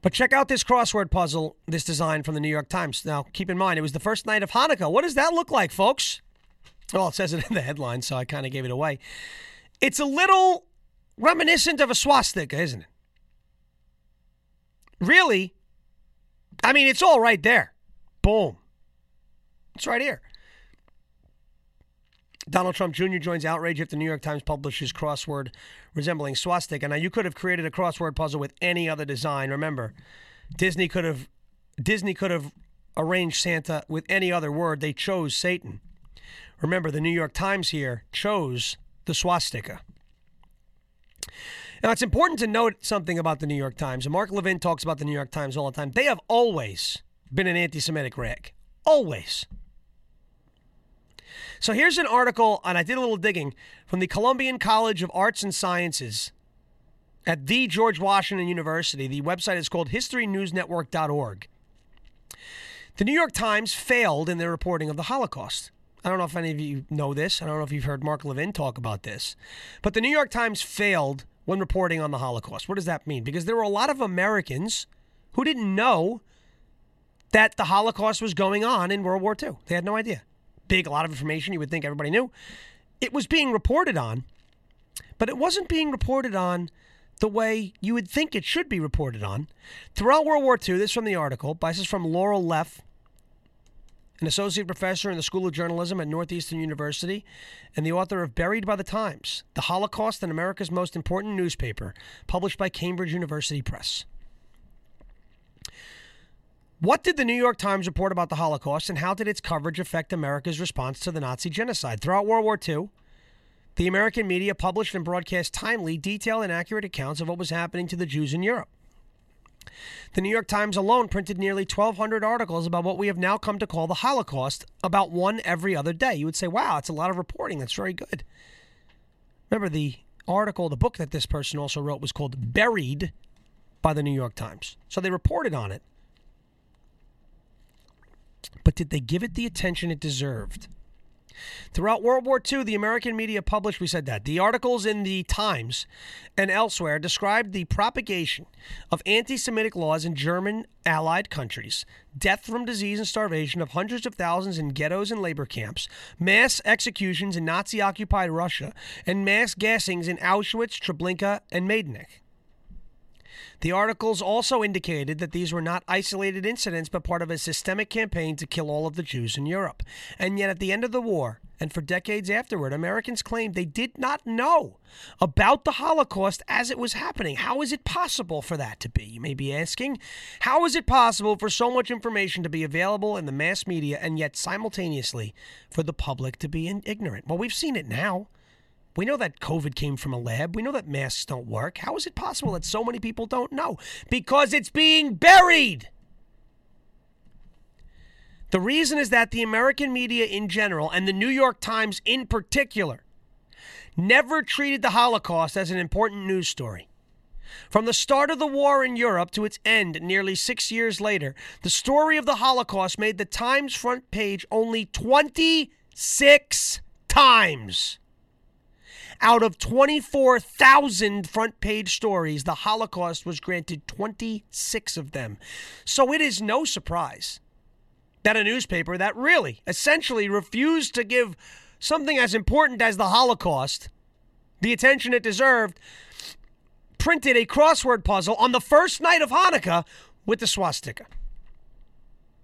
But check out this crossword puzzle, this design from the New York Times. Now, keep in mind, it was the first night of Hanukkah. What does that look like, folks? Well, it says it in the headline, so I kind of gave it away. It's a little reminiscent of a swastika, isn't it? Really? I mean, it's all right there. Boom. It's right here. Donald Trump Jr. joins outrage if the New York Times publishes crossword resembling swastika. Now, you could have created a crossword puzzle with any other design. Remember, Disney could have Disney could have arranged Santa with any other word. They chose Satan. Remember, the New York Times here chose the swastika. Now, it's important to note something about the New York Times. Mark Levin talks about the New York Times all the time. They have always been an anti Semitic rag. Always. So here's an article, and I did a little digging from the Columbian College of Arts and Sciences at the George Washington University. The website is called historynewsnetwork.org. The New York Times failed in their reporting of the Holocaust. I don't know if any of you know this. I don't know if you've heard Mark Levin talk about this. But the New York Times failed when reporting on the Holocaust. What does that mean? Because there were a lot of Americans who didn't know that the Holocaust was going on in World War II. They had no idea. Big, a lot of information you would think everybody knew. It was being reported on, but it wasn't being reported on the way you would think it should be reported on. Throughout World War II, this is from the article, this is from Laurel Leff, an associate professor in the School of Journalism at Northeastern University, and the author of Buried by the Times The Holocaust and America's Most Important Newspaper, published by Cambridge University Press. What did the New York Times report about the Holocaust, and how did its coverage affect America's response to the Nazi genocide? Throughout World War II, the American media published and broadcast timely, detailed, and accurate accounts of what was happening to the Jews in Europe. The New York Times alone printed nearly 1,200 articles about what we have now come to call the Holocaust, about one every other day. You would say, wow, that's a lot of reporting. That's very good. Remember, the article, the book that this person also wrote was called Buried by the New York Times. So they reported on it. But did they give it the attention it deserved? Throughout World War II, the American media published, we said that, the articles in the Times and elsewhere described the propagation of anti Semitic laws in German allied countries, death from disease and starvation of hundreds of thousands in ghettos and labor camps, mass executions in Nazi occupied Russia, and mass gassings in Auschwitz, Treblinka, and Majdanek. The articles also indicated that these were not isolated incidents but part of a systemic campaign to kill all of the Jews in Europe. And yet, at the end of the war, and for decades afterward, Americans claimed they did not know about the Holocaust as it was happening. How is it possible for that to be? You may be asking. How is it possible for so much information to be available in the mass media and yet simultaneously for the public to be ignorant? Well, we've seen it now. We know that COVID came from a lab. We know that masks don't work. How is it possible that so many people don't know? Because it's being buried. The reason is that the American media in general, and the New York Times in particular, never treated the Holocaust as an important news story. From the start of the war in Europe to its end nearly six years later, the story of the Holocaust made the Times front page only 26 times. Out of 24,000 front page stories, the Holocaust was granted 26 of them. So it is no surprise that a newspaper that really essentially refused to give something as important as the Holocaust the attention it deserved printed a crossword puzzle on the first night of Hanukkah with the swastika.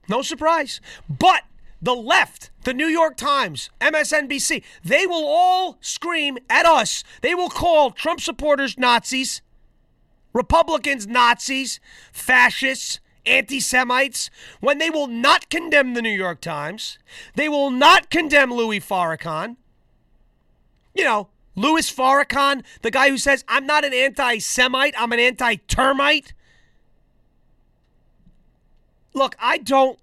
No surprise. But the left, the New York Times, MSNBC, they will all scream at us. They will call Trump supporters Nazis, Republicans Nazis, fascists, anti Semites, when they will not condemn the New York Times. They will not condemn Louis Farrakhan. You know, Louis Farrakhan, the guy who says, I'm not an anti Semite, I'm an anti termite. Look, I don't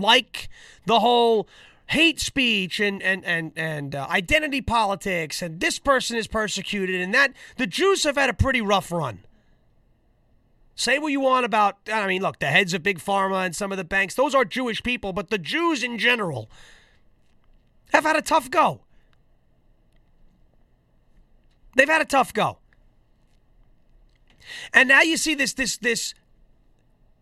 like the whole hate speech and and and and uh, identity politics and this person is persecuted and that the Jews have had a pretty rough run. Say what you want about I mean look the heads of big pharma and some of the banks those are Jewish people but the Jews in general have had a tough go. They've had a tough go. And now you see this this this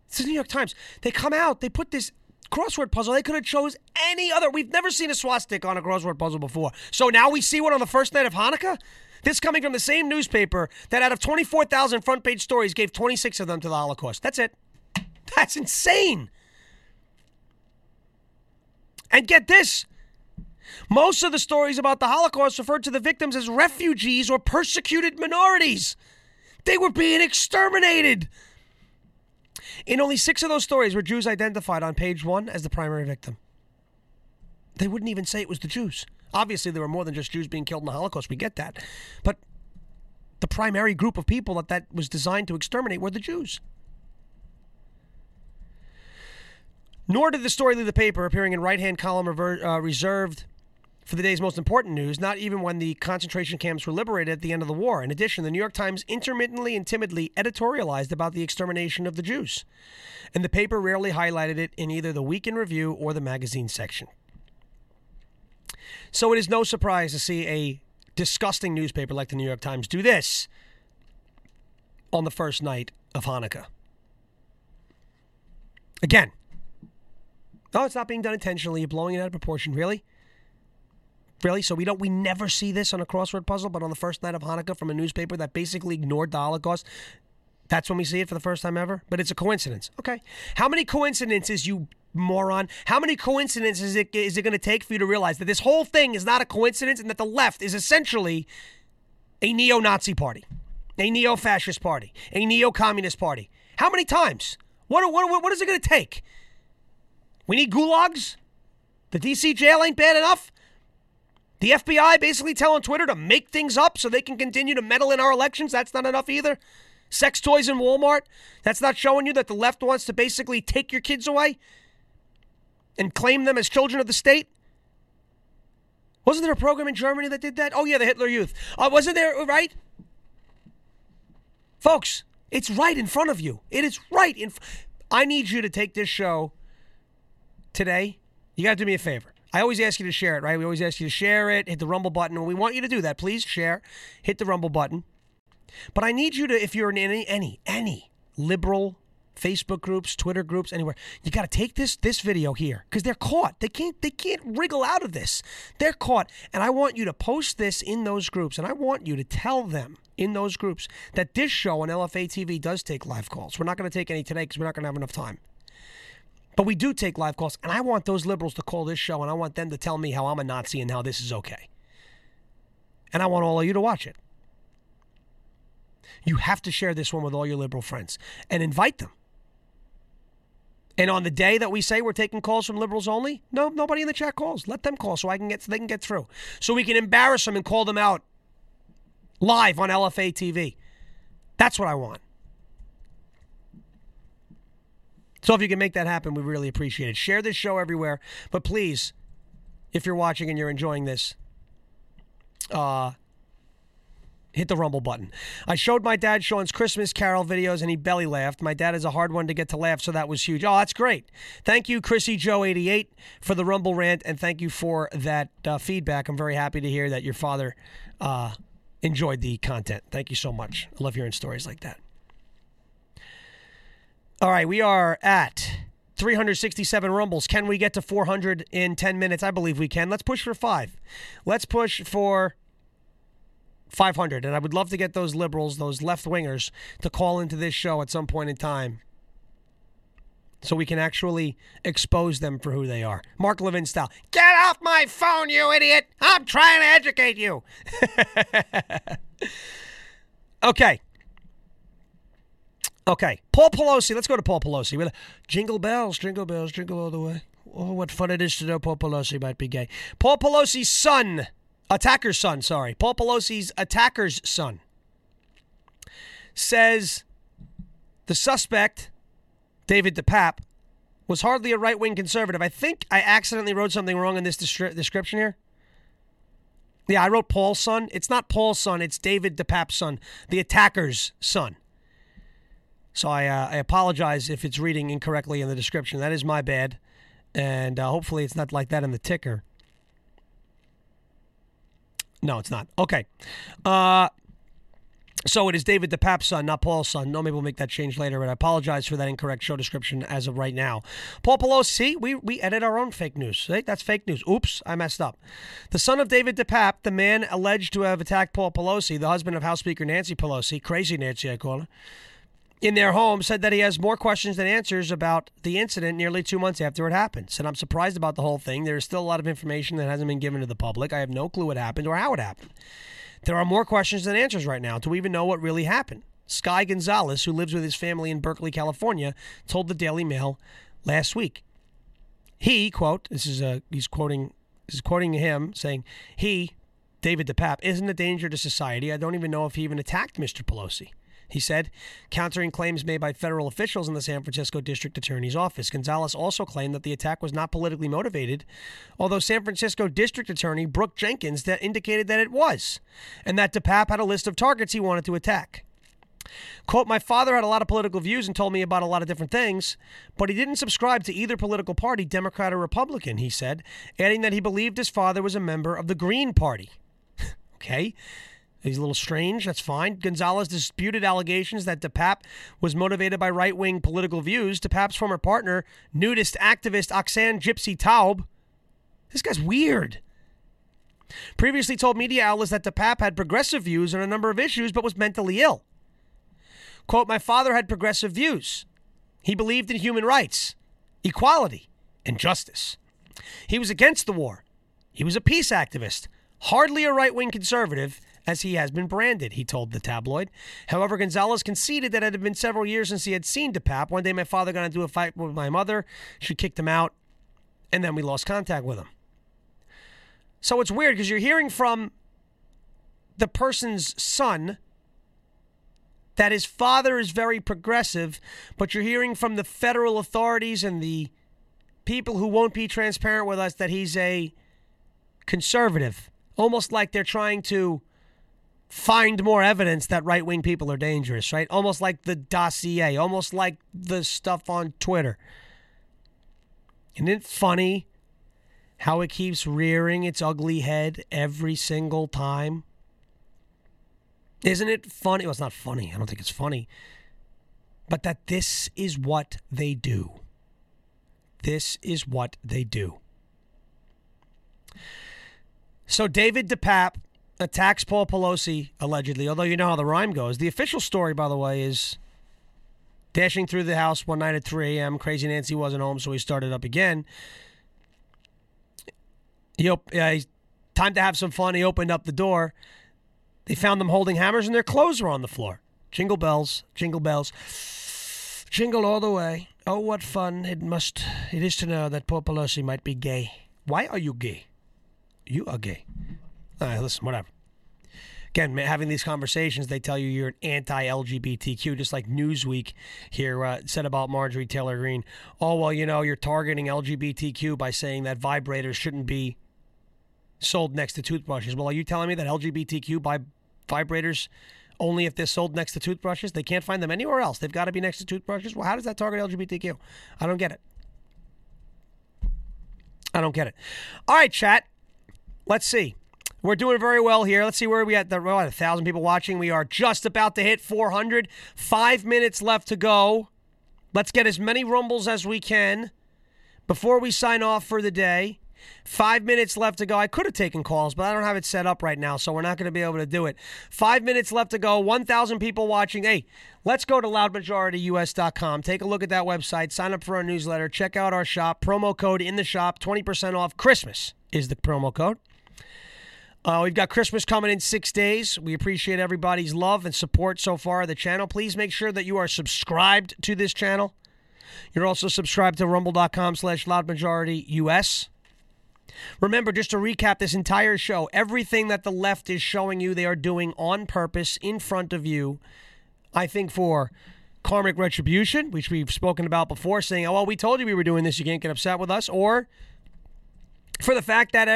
it's the New York Times. They come out, they put this crossword puzzle. They could have chose any other. We've never seen a swastika on a crossword puzzle before. So now we see one on the first night of Hanukkah? This coming from the same newspaper that out of 24,000 front page stories gave 26 of them to the Holocaust. That's it. That's insane. And get this. Most of the stories about the Holocaust referred to the victims as refugees or persecuted minorities. They were being exterminated. In only six of those stories were Jews identified on page one as the primary victim. They wouldn't even say it was the Jews. Obviously, there were more than just Jews being killed in the Holocaust. We get that. But the primary group of people that that was designed to exterminate were the Jews. Nor did the story leave the paper, appearing in right hand column uh, reserved for the day's most important news, not even when the concentration camps were liberated at the end of the war. In addition, the New York Times intermittently and timidly editorialized about the extermination of the Jews, and the paper rarely highlighted it in either the Week in Review or the magazine section. So it is no surprise to see a disgusting newspaper like the New York Times do this on the first night of Hanukkah. Again, no, it's not being done intentionally. You're blowing it out of proportion. Really? Really? So we don't we never see this on a crossword puzzle, but on the first night of Hanukkah from a newspaper that basically ignored the Holocaust, that's when we see it for the first time ever. But it's a coincidence. Okay. How many coincidences, you moron? How many coincidences is it, is it going to take for you to realize that this whole thing is not a coincidence and that the left is essentially a neo-Nazi party, a neo-fascist party, a neo-communist party? How many times? What what what is it going to take? We need gulags. The DC jail ain't bad enough. The FBI basically telling Twitter to make things up so they can continue to meddle in our elections. That's not enough either. Sex toys in Walmart. That's not showing you that the left wants to basically take your kids away and claim them as children of the state. Wasn't there a program in Germany that did that? Oh, yeah, the Hitler Youth. Uh, wasn't there, right? Folks, it's right in front of you. It is right in. I need you to take this show today. You got to do me a favor. I always ask you to share it, right? We always ask you to share it, hit the Rumble button. We want you to do that. Please share, hit the Rumble button. But I need you to, if you're in any, any, any liberal Facebook groups, Twitter groups, anywhere, you got to take this this video here because they're caught. They can't they can't wriggle out of this. They're caught, and I want you to post this in those groups, and I want you to tell them in those groups that this show on LFA TV does take live calls. We're not going to take any today because we're not going to have enough time. But we do take live calls, and I want those liberals to call this show, and I want them to tell me how I'm a Nazi and how this is okay. And I want all of you to watch it. You have to share this one with all your liberal friends and invite them. And on the day that we say we're taking calls from liberals only, no, nobody in the chat calls. Let them call so I can get so they can get through. So we can embarrass them and call them out live on LFA TV. That's what I want. So if you can make that happen, we really appreciate it. Share this show everywhere. But please, if you're watching and you're enjoying this, uh, hit the rumble button. I showed my dad Sean's Christmas Carol videos and he belly laughed. My dad is a hard one to get to laugh, so that was huge. Oh, that's great. Thank you, Chrissy Joe 88 for the rumble rant and thank you for that uh, feedback. I'm very happy to hear that your father uh, enjoyed the content. Thank you so much. I love hearing stories like that. All right, we are at 367 rumbles. Can we get to 400 in 10 minutes? I believe we can. Let's push for five. Let's push for 500. And I would love to get those liberals, those left wingers, to call into this show at some point in time so we can actually expose them for who they are. Mark Levin style. Get off my phone, you idiot. I'm trying to educate you. okay. Okay, Paul Pelosi. Let's go to Paul Pelosi. With jingle bells, jingle bells, jingle all the way. Oh, what fun it is to know Paul Pelosi might be gay. Paul Pelosi's son, attacker's son, sorry. Paul Pelosi's attacker's son says the suspect, David DePape, was hardly a right wing conservative. I think I accidentally wrote something wrong in this description here. Yeah, I wrote Paul's son. It's not Paul's son, it's David DePape's son, the attacker's son. So I, uh, I apologize if it's reading incorrectly in the description. That is my bad. And uh, hopefully it's not like that in the ticker. No, it's not. Okay. Uh, so it is David DePape's son, not Paul's son. No, maybe we'll make that change later, but I apologize for that incorrect show description as of right now. Paul Pelosi, we, we edit our own fake news. That's fake news. Oops, I messed up. The son of David DePape, the man alleged to have attacked Paul Pelosi, the husband of House Speaker Nancy Pelosi, crazy Nancy, I call her, in their home, said that he has more questions than answers about the incident nearly two months after it happened. Said, I'm surprised about the whole thing. There is still a lot of information that hasn't been given to the public. I have no clue what happened or how it happened. There are more questions than answers right now. Do we even know what really happened? Sky Gonzalez, who lives with his family in Berkeley, California, told the Daily Mail last week. He, quote, this is a he's quoting this is quoting him saying, he, David DePape, isn't a danger to society. I don't even know if he even attacked Mr. Pelosi. He said, countering claims made by federal officials in the San Francisco District Attorney's Office. Gonzalez also claimed that the attack was not politically motivated, although San Francisco District Attorney Brooke Jenkins that indicated that it was, and that DePape had a list of targets he wanted to attack. Quote, my father had a lot of political views and told me about a lot of different things, but he didn't subscribe to either political party, Democrat or Republican, he said, adding that he believed his father was a member of the Green Party. okay. He's a little strange. That's fine. Gonzalez disputed allegations that DePape was motivated by right wing political views. DePape's former partner, nudist activist Oksana Gypsy Taub. This guy's weird. Previously told media outlets that DePape had progressive views on a number of issues but was mentally ill. Quote, My father had progressive views. He believed in human rights, equality, and justice. He was against the war. He was a peace activist, hardly a right wing conservative, as he has been branded, he told the tabloid. However, Gonzalez conceded that it had been several years since he had seen DePape. One day, my father got into a fight with my mother. She kicked him out, and then we lost contact with him. So it's weird because you're hearing from the person's son that his father is very progressive, but you're hearing from the federal authorities and the people who won't be transparent with us that he's a conservative. Almost like they're trying to find more evidence that right wing people are dangerous, right? Almost like the dossier, almost like the stuff on Twitter. Isn't it funny how it keeps rearing its ugly head every single time? Isn't it funny? Well, it's not funny. I don't think it's funny. But that this is what they do. This is what they do. So, David DePape attacks Paul Pelosi, allegedly, although you know how the rhyme goes. The official story, by the way, is dashing through the house one night at 3 a.m. Crazy Nancy wasn't home, so he started up again. He, op- uh, time to have some fun. He opened up the door. They found them holding hammers, and their clothes were on the floor. Jingle bells, jingle bells, jingle all the way. Oh, what fun it must it is to know that Paul Pelosi might be gay. Why are you gay? You are gay. All right, listen, whatever. Again, having these conversations, they tell you you're an anti-LGBTQ, just like Newsweek here uh, said about Marjorie Taylor Greene. Oh well, you know, you're targeting LGBTQ by saying that vibrators shouldn't be sold next to toothbrushes. Well, are you telling me that LGBTQ buy vibrators only if they're sold next to toothbrushes? They can't find them anywhere else. They've got to be next to toothbrushes. Well, how does that target LGBTQ? I don't get it. I don't get it. All right, chat. Let's see. We're doing very well here. Let's see where we at. The well, a thousand people watching. We are just about to hit 400. Five minutes left to go. Let's get as many rumbles as we can before we sign off for the day. Five minutes left to go. I could have taken calls, but I don't have it set up right now, so we're not going to be able to do it. Five minutes left to go. 1,000 people watching. Hey, let's go to loudmajorityus.com. Take a look at that website. Sign up for our newsletter. Check out our shop. Promo code in the shop 20% off. Christmas is the promo code. Uh, we've got Christmas coming in six days. We appreciate everybody's love and support so far of the channel. Please make sure that you are subscribed to this channel. You're also subscribed to rumble.com slash loudmajorityus. Remember, just to recap this entire show, everything that the left is showing you they are doing on purpose in front of you, I think for karmic retribution, which we've spoken about before, saying, oh, well, we told you we were doing this, you can't get upset with us, or for the fact that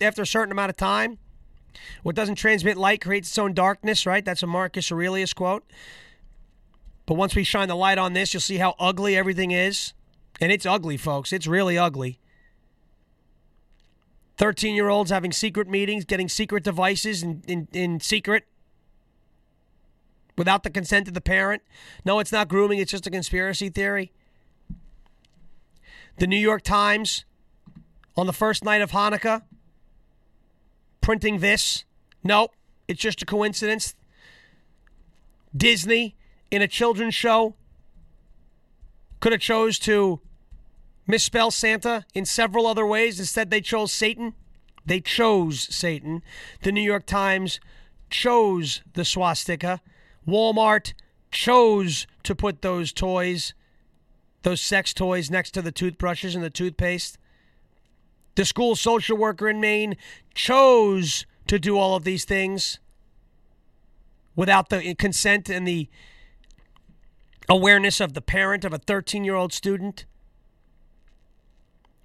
after a certain amount of time, what doesn't transmit light creates its own darkness, right? That's a Marcus Aurelius quote. But once we shine the light on this, you'll see how ugly everything is. And it's ugly, folks. It's really ugly. 13 year olds having secret meetings, getting secret devices in, in, in secret without the consent of the parent. No, it's not grooming, it's just a conspiracy theory. The New York Times on the first night of Hanukkah printing this. No, it's just a coincidence. Disney in a children's show could have chose to misspell Santa in several other ways. Instead, they chose Satan. They chose Satan. The New York Times chose the swastika. Walmart chose to put those toys, those sex toys, next to the toothbrushes and the toothpaste. The school social worker in Maine chose to do all of these things without the consent and the awareness of the parent of a 13 year old student.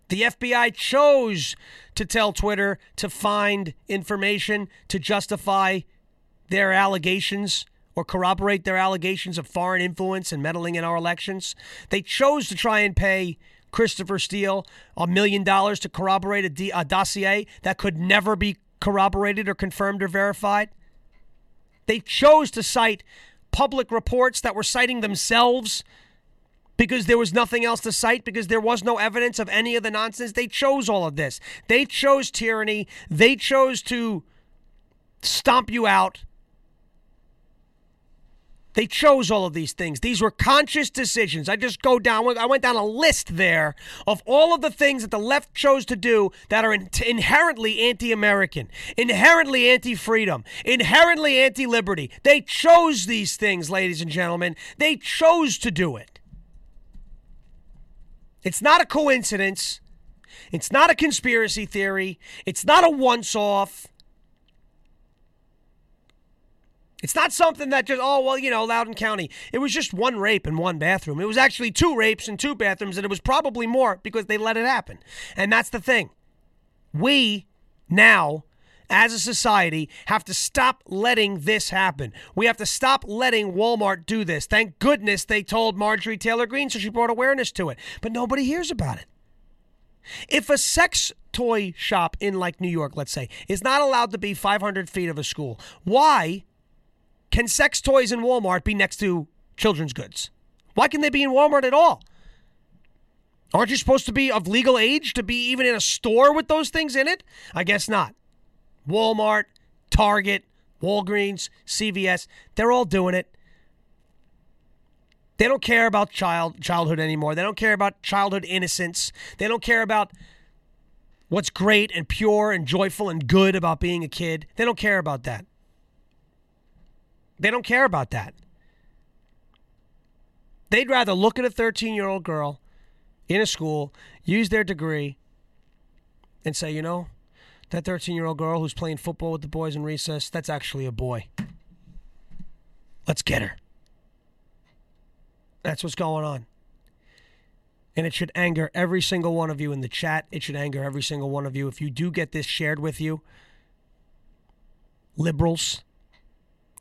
The FBI chose to tell Twitter to find information to justify their allegations or corroborate their allegations of foreign influence and meddling in our elections. They chose to try and pay Christopher Steele a million dollars to corroborate a, dossier that could never be corroborated or confirmed or verified. They chose to cite public reports that were citing themselves because there was nothing else to cite, because there was no evidence of any of the nonsense. They chose all of this. They chose tyranny. They chose to stomp you out. They chose all of these things. These were conscious decisions. I just go down, I went down a list there of all of the things that the left chose to do that are inherently anti American, inherently anti freedom, inherently anti liberty. They chose these things, ladies and gentlemen. They chose to do it. It's not a coincidence. It's not a conspiracy theory. It's not a once off. It's not something that just, oh, well, you know, Loudoun County. It was just one rape in one bathroom. It was actually two rapes in two bathrooms, and it was probably more because they let it happen. And that's the thing. We now, as a society, have to stop letting this happen. We have to stop letting Walmart do this. Thank goodness they told Marjorie Taylor Greene, so she brought awareness to it. But nobody hears about it. If a sex toy shop in like New York, let's say, is not allowed to be 500 feet of a school, why can sex toys in Walmart be next to children's goods? Why can they be in Walmart at all? Aren't you supposed to be of legal age to be even in a store with those things in it? I guess not. Walmart, Target, Walgreens, CVS, they're all doing it. They don't care about child childhood anymore. They don't care about childhood innocence. They don't care about what's great and pure and joyful and good about being a kid. They don't care about that. They don't care about that. They'd rather look at a 13 year old girl in a school, use their degree, and say, you know, that 13 year old girl who's playing football with the boys in recess, that's actually a boy. Let's get her. That's what's going on. And it should anger every single one of you in the chat. It should anger every single one of you. If you do get this shared with you, liberals,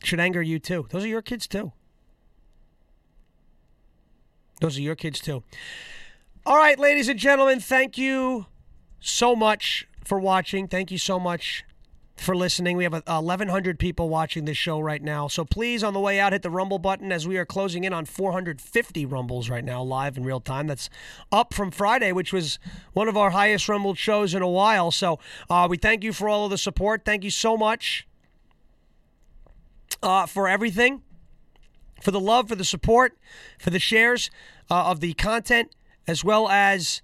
should anger you too. Those are your kids too. Those are your kids too. All right, ladies and gentlemen, thank you so much for watching. Thank you so much for listening. We have 1,100 people watching this show right now. So please, on the way out, hit the Rumble button as we are closing in on 450 Rumbles right now, live in real time. That's up from Friday, which was one of our highest Rumbled shows in a while. So uh, we thank you for all of the support. Thank you so much uh, for everything, for the love, for the support, for the shares uh, of the content, as well as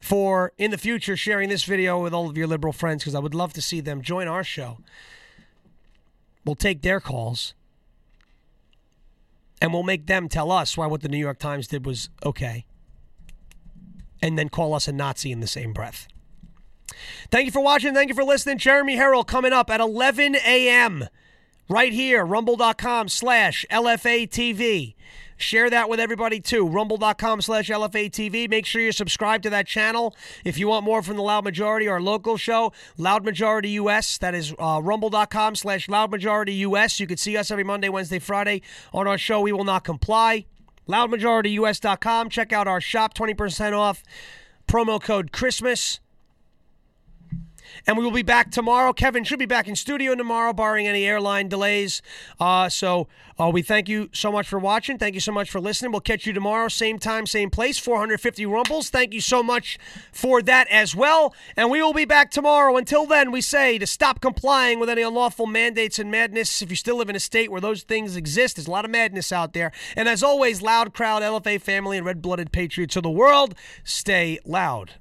for in the future sharing this video with all of your liberal friends because I would love to see them join our show. We'll take their calls and we'll make them tell us why what the New York Times did was okay and then call us a Nazi in the same breath. Thank you for watching. Thank you for listening. Jeremy Harrell coming up at 11 a.m right here, rumble.com slash LFATV. Share that with everybody too. Rumble.com slash LFATV. Make sure you subscribe to that channel. If you want more from the Loud Majority, our local show, Loud Majority US. That is uh, rumble.com slash Loud Majority US. You can see us every Monday, Wednesday, Friday on our show. We will not comply. LoudMajorityUS.com. Check out our shop, 20% off. Promo code Christmas. And we will be back tomorrow. Kevin should be back in studio tomorrow, barring any airline delays. Uh, so uh, we thank you so much for watching. Thank you so much for listening. We'll catch you tomorrow, same time, same place, 450 Rumbles. Thank you so much for that as well. And we will be back tomorrow. Until then, we say to stop complying with any unlawful mandates and madness. If you still live in a state where those things exist, there's a lot of madness out there. And as always, loud crowd, LFA family, and red blooded patriots of the world, stay loud.